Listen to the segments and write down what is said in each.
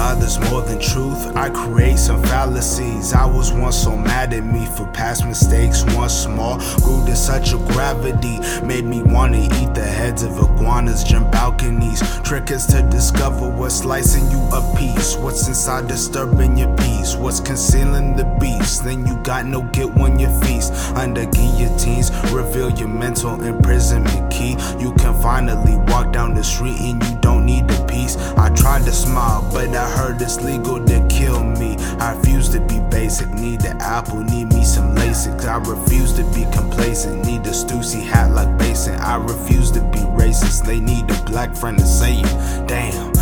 is more than truth. I create some fallacies. I was once so mad at me for past mistakes. Once small, grew to such a gravity. Made me wanna eat the heads of iguanas, jump balconies. Trick is to discover what's slicing you a piece. What's inside disturbing your peace. What's concealing the beast. Then got no get when you feast. Under guillotines, reveal your mental imprisonment key. You can finally walk down the street and you don't need the peace. I tried to smile, but I heard it's legal to kill me. I refuse to be basic, need the apple, need me some LASIK. I refuse to be complacent, need a Stussy hat like Basin. I refuse to be racist, they need a black friend to say it. Damn.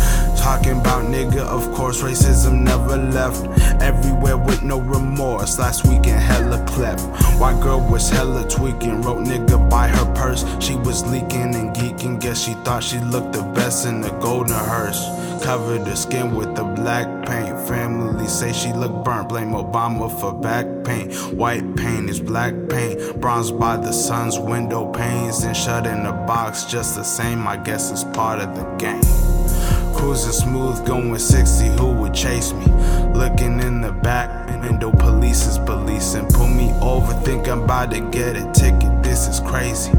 Nigga, of course, racism never left. Everywhere with no remorse. Last weekend, hella cleft. White girl was hella tweaking. Wrote nigga by her purse. She was leaking and geeking. Guess she thought she looked the best in the golden hearse. Covered her skin with the black paint. Family say she look burnt. Blame Obama for back paint. White paint is black paint. Bronzed by the sun's window panes. And shut in a box just the same. I guess it's part of the game. Cruising smooth, going 60, who would chase me? Looking in the back window, police is policing. Pull me over, think I'm about to get a ticket. This is crazy.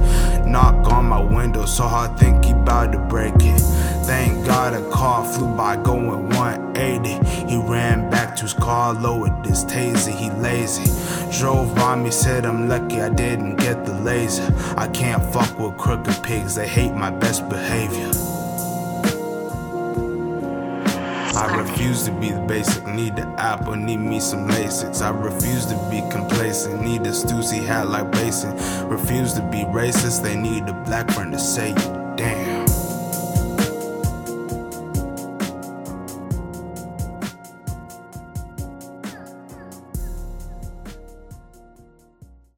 Knock on my window, so hard, think he about to break it. Thank God a car flew by going 180. He ran back to his car, lowered his taser, he lazy. Drove by me, said I'm lucky I didn't get the laser. I can't fuck with crooked pigs, they hate my best behavior. I refuse to be the basic, need the apple, need me some LASIKs. I refuse to be complacent, need a Stussy hat like Basin. Refuse to be racist, they need a black friend to say you. Damn.